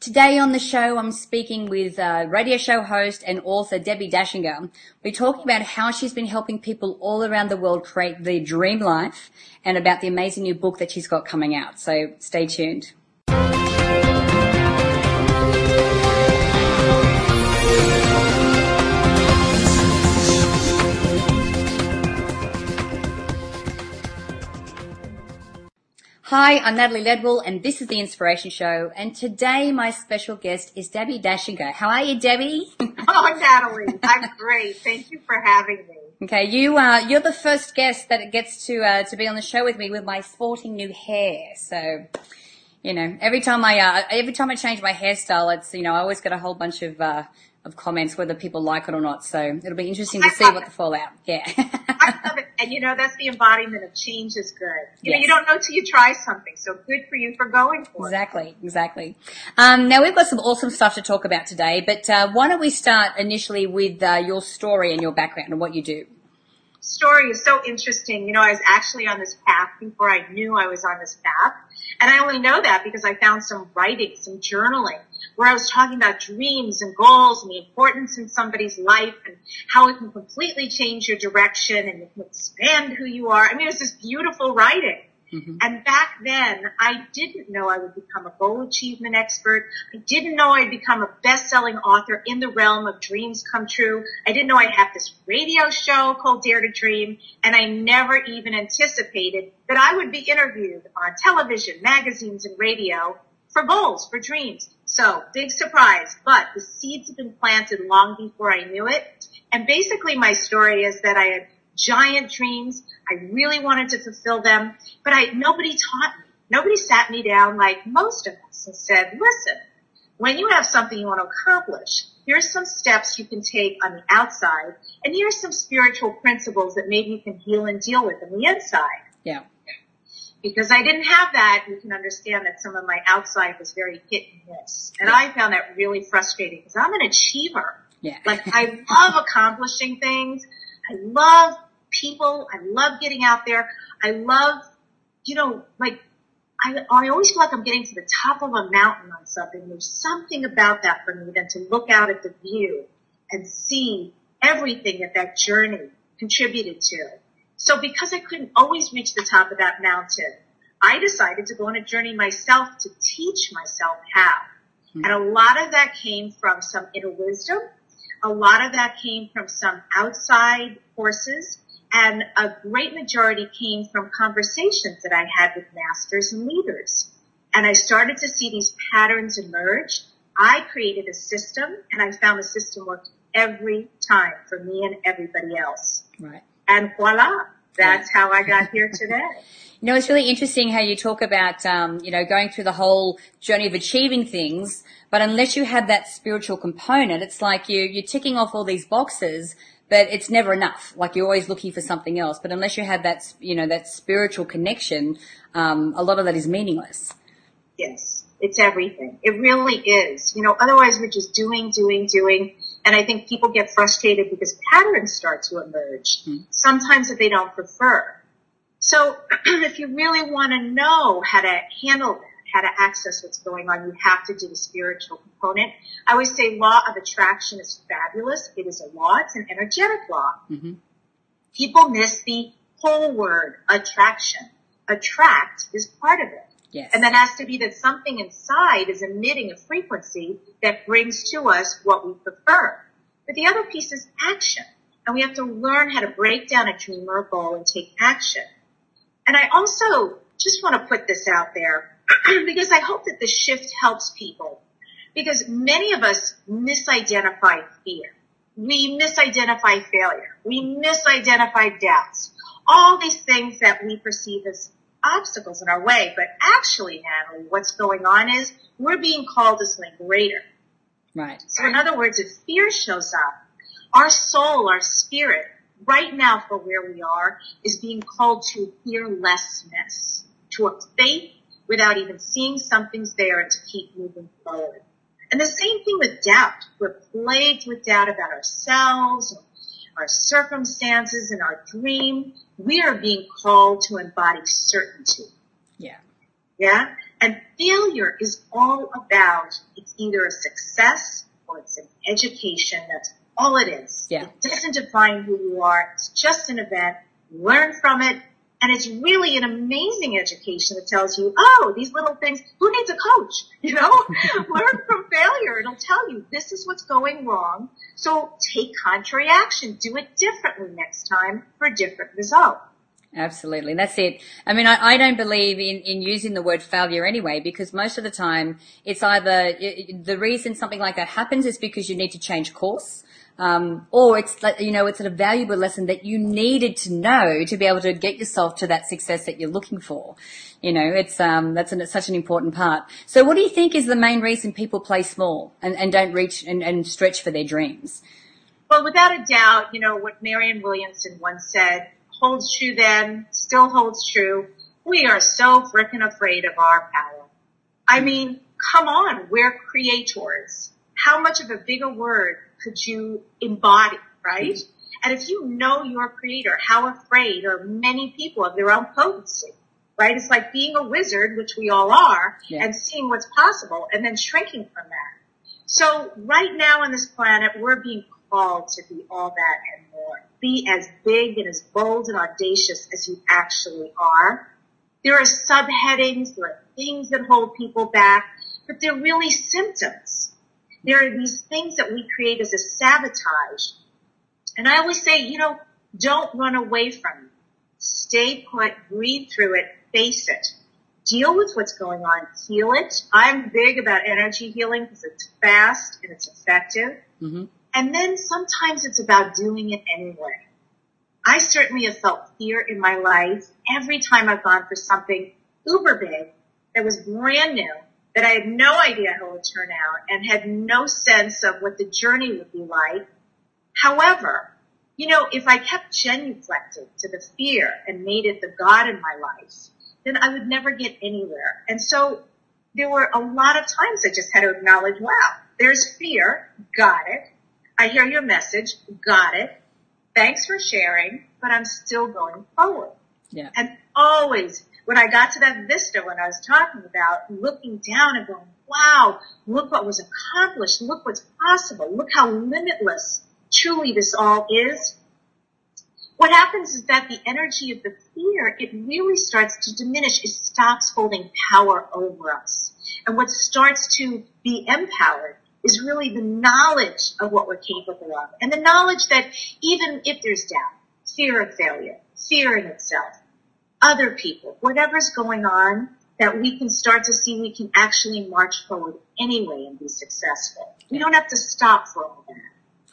Today on the show, I'm speaking with uh, radio show host and author Debbi Dachinger. We're talking about how she's been helping people all around the world create their dream life and about the amazing new book that she's got coming out. So stay tuned. Hi, I'm Natalie Ledwell and this is the Inspiration Show. And today my special guest is Debbi Dachinger. How are you, Debbi? oh, Natalie, I'm great. Thank you for having me. Okay, you uh, you're the first guest that gets to uh, to be on the show with me with my sporting new hair. So, you know, every time I uh, every time I change my hairstyle, it's you know I always get a whole bunch of uh, of comments whether people like it or not. So it'll be interesting to I see what it. the fallout. Yeah. I love it. And you know, that's the embodiment of change is good. You yes. know, you don't know till you try something. So good for you for going for exactly, it. Exactly, exactly. Um, now we've got some awesome stuff to talk about today, but uh, why don't we start initially with uh, your story and your background and what you do? story is so interesting. You know, I was actually on this path before I knew I was on this path. And I only know that because I found some writing, some journaling where I was talking about dreams and goals and the importance in somebody's life and how it can completely change your direction and it can expand who you are. I mean, it was this beautiful writing. Mm-hmm. And back then, I didn't know I would become a goal achievement expert. I didn't know I'd become a best-selling author in the realm of dreams come true. I didn't know I'd have this radio show called Dare to Dream, and I never even anticipated that I would be interviewed on television, magazines, and radio for goals, for dreams. So, big surprise, but the seeds have been planted long before I knew it. And basically my story is that I had giant dreams. I really wanted to fulfill them, but I, nobody taught me. Nobody sat me down like most of us and said, listen, when you have something you want to accomplish, here's some steps you can take on the outside, and here's some spiritual principles that maybe you can heal and deal with on the inside. Yeah. Because I didn't have that, you can understand that some of my outside was very hit and miss. And yeah. I found that really frustrating because I'm an achiever. Yeah. like I love accomplishing things. I love people. I love getting out there. I love, you know, like I, I always feel like I'm getting to the top of a mountain on something. There's something about that for me than to look out at the view and see everything that that journey contributed to. So because I couldn't always reach the top of that mountain, I decided to go on a journey myself to teach myself how. Mm-hmm. And a lot of that came from some inner wisdom. A lot of that came from some outside forces and a great majority came from conversations that I had with masters and leaders. And I started to see these patterns emerge. I created a system and I found the system worked every time for me and everybody else. Right. And voila, that's how I got here today. You know, it's really interesting how you talk about, um, you know, going through the whole journey of achieving things, but unless you have that spiritual component, it's like you, you're ticking off all these boxes, but it's never enough. Like you're always looking for something else. But unless you have that, you know, that spiritual connection, um, a lot of that is meaningless. Yes, it's everything. It really is. You know, otherwise we're just doing, doing, doing. And I think people get frustrated because patterns start to emerge. Mm-hmm. Sometimes that they don't prefer. So if you really want to know how to handle that, how to access what's going on, you have to do the spiritual component. I always say law of attraction is fabulous. It is a law. It's an energetic law. Mm-hmm. People miss the whole word attraction. Attract is part of it. Yes. And that has to be that something inside is emitting a frequency that brings to us what we prefer. But the other piece is action. And we have to learn how to break down a dream or a goal and take action. And I also just want to put this out there because I hope that the shift helps people. Because many of us misidentify fear. We misidentify failure. We misidentify doubts. All these things that we perceive as obstacles in our way. But actually, Natalie, what's going on is we're being called to something greater. Right. So in other words, if fear shows up, our soul, our spirit, right now for where we are, is being called to fearlessness, to a faith without even seeing something's there and to keep moving forward. And the same thing with doubt. We're plagued with doubt about ourselves, our circumstances, and our dream. We are being called to embody certainty. Yeah. Yeah? And failure is all about, it's either a success or it's an education. That's all it is. Yeah. It doesn't define who you are. It's just an event. Learn from it. And it's really an amazing education that tells you, oh, these little things, who needs a coach? You know, learn from failure. It'll tell you this is what's going wrong. So take contrary action. Do it differently next time for a different result. Absolutely. That's it. I mean, I, I don't believe in, in using the word failure anyway, because most of the time it's either the reason something like that happens is because you need to change course. Um, or it's you know it's a valuable lesson that you needed to know to be able to get yourself to that success that you're looking for. You know, it's um, that's an, such an important part. So, what do you think is the main reason people play small and, and don't reach and, and stretch for their dreams? Well, without a doubt, you know what Marianne Williamson once said holds true then, still holds true. We are so freaking afraid of our power. I mean, come on, we're creators. How much of a bigger word could you embody, right? And if you know your creator, how afraid are many people of their own potency, right? It's like being a wizard, which we all are, yeah. and seeing what's possible and then shrinking from that. So right now on this planet, we're being called to be all that and more. Be as big and as bold and audacious as you actually are. There are subheadings, there are things that hold people back, but they're really symptoms. There are these things that we create as a sabotage. And I always say, you know, don't run away from it. Stay put, breathe through it, face it. Deal with what's going on, heal it. I'm big about energy healing because it's fast and it's effective. Mm-hmm. And then sometimes it's about doing it anyway. I certainly have felt fear in my life every time I've gone for something uber big that was brand new that I had no idea how it would turn out and had no sense of what the journey would be like. However, you know, if I kept genuflecting to the fear and made it the God in my life, then I would never get anywhere. And so there were a lot of times I just had to acknowledge, wow, there's fear. Got it. I hear your message. Got it. Thanks for sharing, but I'm still going forward. Yeah. And always when I got to that vista when I was talking about looking down and going, wow, look what was accomplished. Look what's possible. Look how limitless truly this all is. What happens is that the energy of the fear, it really starts to diminish. It stops holding power over us. And what starts to be empowered is really the knowledge of what we're capable of. And the knowledge that even if there's doubt, fear of failure, fear in itself, other people, whatever's going on, that we can start to see we can actually march forward anyway and be successful. We don't have to stop for all that.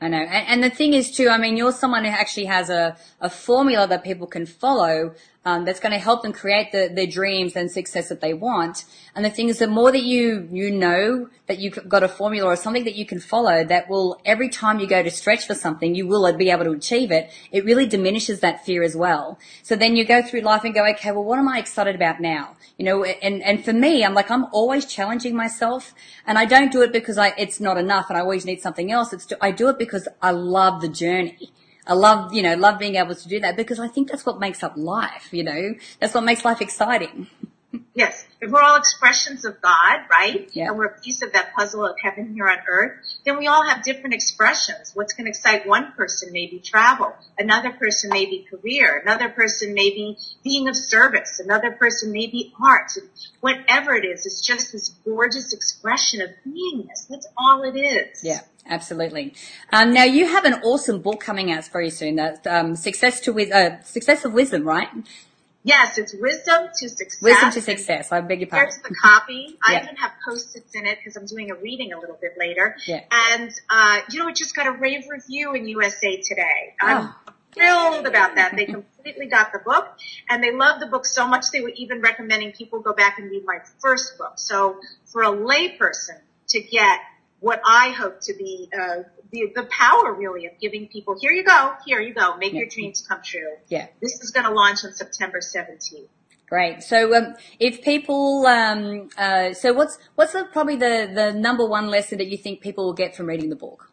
I know. And, and, the thing is too, I mean, you're someone who actually has a, a formula that people can follow um, that's going to help them create the, their dreams and success that they want. And the thing is, the more that you you know that you've got a formula or something that you can follow that will every time you go to stretch for something, you will be able to achieve it. It really diminishes that fear as well. So then you go through life and go, okay, well, what am I excited about now? You know, and and for me, I'm like I'm always challenging myself, and I don't do it because I it's not enough and I always need something else. It's I do it because I love the journey. I love, you know, love being able to do that because I think that's what makes up life, you know, that's what makes life exciting. Yes. If we're all expressions of God, right? Yeah. And we're a piece of that puzzle of heaven here on earth, then we all have different expressions. What's going to excite one person may be travel. Another person may be career. Another person may be being of service. Another person may be art. Whatever it is, it's just this gorgeous expression of beingness. That's all it is. Yeah. Absolutely. Um, now you have an awesome book coming out very soon. That um, success to uh, success of wisdom, right? Yes, it's Wisdom to Success. Wisdom to Success. I beg your pardon. There's the copy. I even have post-its in it because I'm doing a reading a little bit later. Yeah. And, uh, you know, it just got a rave review in USA Today. I'm oh. thrilled about that. They completely got the book and they love the book so much they were even recommending people go back and read my first book. So for a layperson to get what I hope to be uh, the the power really of giving people here you go, here you go, make yeah. your dreams come true. Yeah, this is going to launch on September 17th. Great. So, um, if people, um, uh, so what's what's the, probably the the number one lesson that you think people will get from reading the book?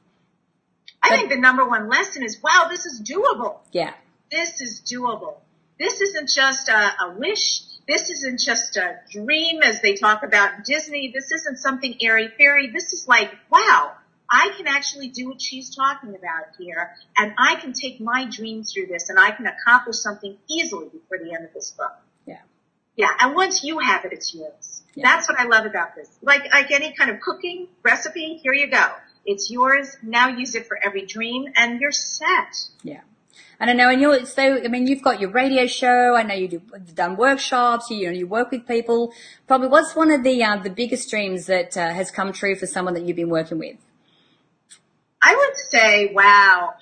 I think the number one lesson is, wow, this is doable. Yeah. This is doable. This isn't just a, a wish. This isn't just a dream as they talk about Disney. This isn't something airy fairy. This is like, wow, I can actually do what she's talking about here and I can take my dream through this and I can accomplish something easily before the end of this book. Yeah. Yeah. And once you have it, it's yours. Yeah. That's what I love about this. Like, like any kind of cooking recipe, here you go. It's yours. Now use it for every dream and you're set. Yeah. And I know, and you're so. I mean, you've got your radio show. I know you do you've done workshops. You, you know, you work with people. Probably, what's one of the uh, the biggest dreams that uh, has come true for someone that you've been working with? I would say, wow.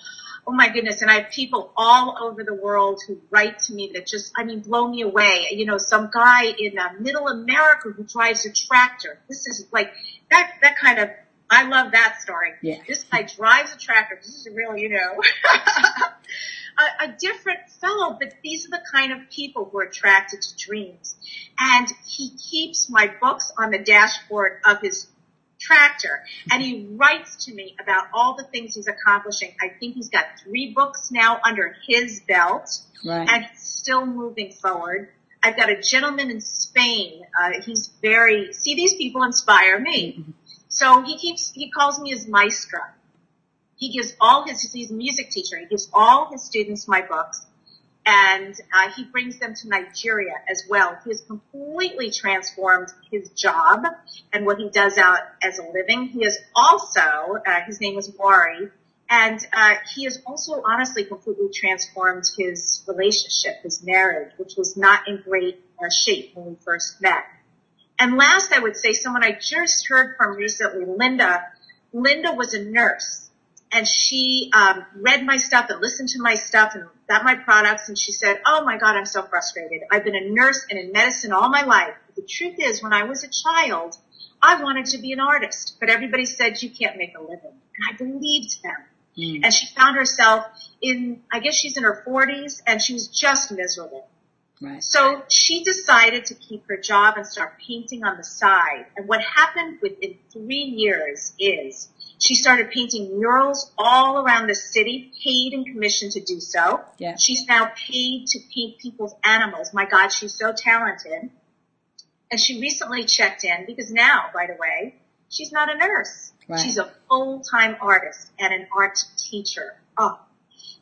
Oh my goodness. And I have people all over the world who write to me that just, I mean, blow me away. You know, some guy in uh, middle America who drives a tractor. This is like, that, that kind of, I love that story. Yeah. This guy drives a tractor. This is really, you know, a, a different fellow, but these are the kind of people who are attracted to dreams. And he keeps my books on the dashboard of his tractor and he writes to me about all the things he's accomplishing. I think he's got three books now under his belt Right. and he's still moving forward. I've got a gentleman in Spain. Uh, he's very, see these people inspire me. So he keeps, he calls me his maestro. He gives all his, he's a music teacher. He gives all his students my books and uh, he brings them to Nigeria as well. He has completely transformed his job and what he does out as a living. He has also, uh, his name is Wari, and uh, he has also honestly completely transformed his relationship, his marriage, which was not in great uh, shape when we first met. And last, I would say someone I just heard from recently, Linda. Linda was a nurse and she um, read my stuff and listened to my stuff and got my products and she said, "Oh my God, I'm so frustrated. I've been a nurse and in medicine all my life. But the truth is, when I was a child, I wanted to be an artist, but everybody said you can't make a living, and I believed them." Mm. And she found herself in, I guess she's in her 40s, and she was just miserable. Right. So she decided to keep her job and start painting on the side. And what happened within three years is she started painting murals all around the city, paid and commissioned to do so. Yeah. She's now paid to paint people's animals. My God, she's so talented. And she recently checked in because now, by the way, she's not a nurse. Right. She's a full-time artist and an art teacher. Oh.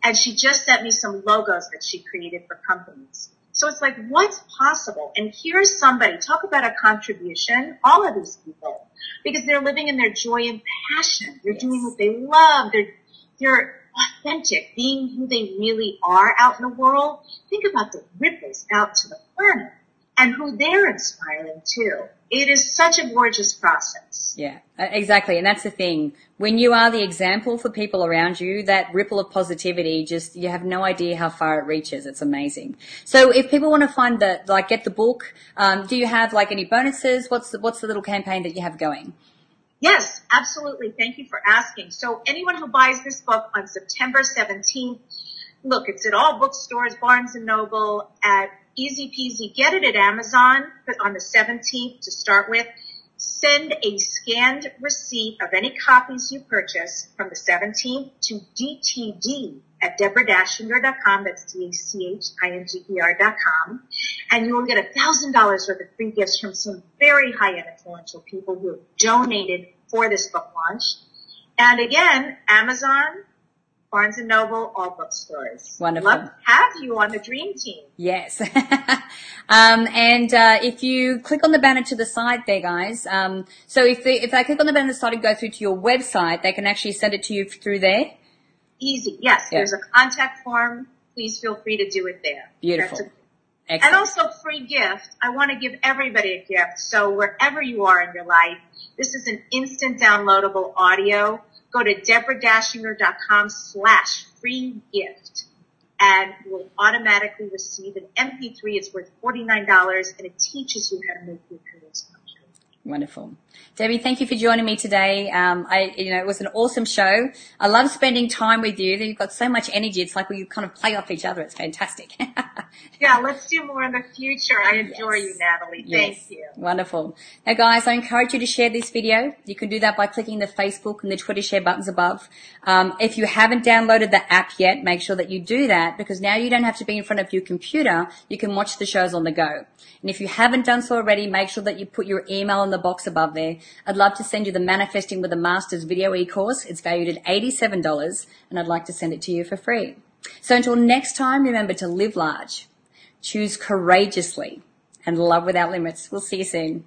And she just sent me some logos that she created for companies. So it's like, what's possible? And here's somebody, talk about a contribution, all of these people, because they're living in their joy and passion. They're Yes. doing what they love. They're, they're authentic, being who they really are out in the world. Think about the ripples out to the planet and who they're inspiring too. It is such a gorgeous process. Yeah, uh, exactly. And that's the thing. When you are the example for people around you, that ripple of positivity, just, you have no idea how far it reaches. It's amazing. So if people want to find the, like, get the book, um, do you have like any bonuses? What's the, what's the little campaign that you have going? Yes, absolutely. Thank you for asking. So anyone who buys this book on September 17th, look, it's at all bookstores, Barnes and Noble, at easy peasy. Get it at Amazon on the 17th to start with. Send a scanned receipt of any copies you purchase from the 17th to DTD at deborah-dachinger.com. That's D-A-C-H-I-N-G-E-R dot com. And you will get a thousand dollars worth of free gifts from some very high-end influential people who have donated for this book launch. And again, Amazon, Barnes and Noble, all bookstores. Wonderful. Love to have you on the dream team. Yes. um, and uh, if you click on the banner to the side there, guys, um, so if they, if they click on the banner to the side and go through to your website, they can actually send it to you through there. Easy. Yes, Yeah. there's a contact form. Please feel free to do it there. Beautiful. A- and also free gift. I want to give everybody a gift. So wherever you are in your life, this is an instant downloadable audio. Go to deborah-dachinger.com slash free gift and you will automatically receive an MP3. It's worth $49 and it teaches you how to make your careers. Wonderful. Debbi, thank you for joining me today. Um, I, you know, it was an awesome show. I love spending time with you. You've got so much energy. It's like we kind of play off each other. It's fantastic. yeah, let's do more in the future. I adore yes. you, Natalie. Thank yes. you. Wonderful. Now, guys, I encourage you to share this video. You can do that by clicking the Facebook and the Twitter share buttons above. Um, if you haven't downloaded the app yet, make sure that you do that because now you don't have to be in front of your computer. You can watch the shows on the go. And if you haven't done so already, make sure that you put your email in the box above there. I'd love to send you the Manifesting with a Masters video e-course. It's valued at $87 and I'd like to send it to you for free. So until next time, remember to live large, choose courageously and love without limits. We'll see you soon.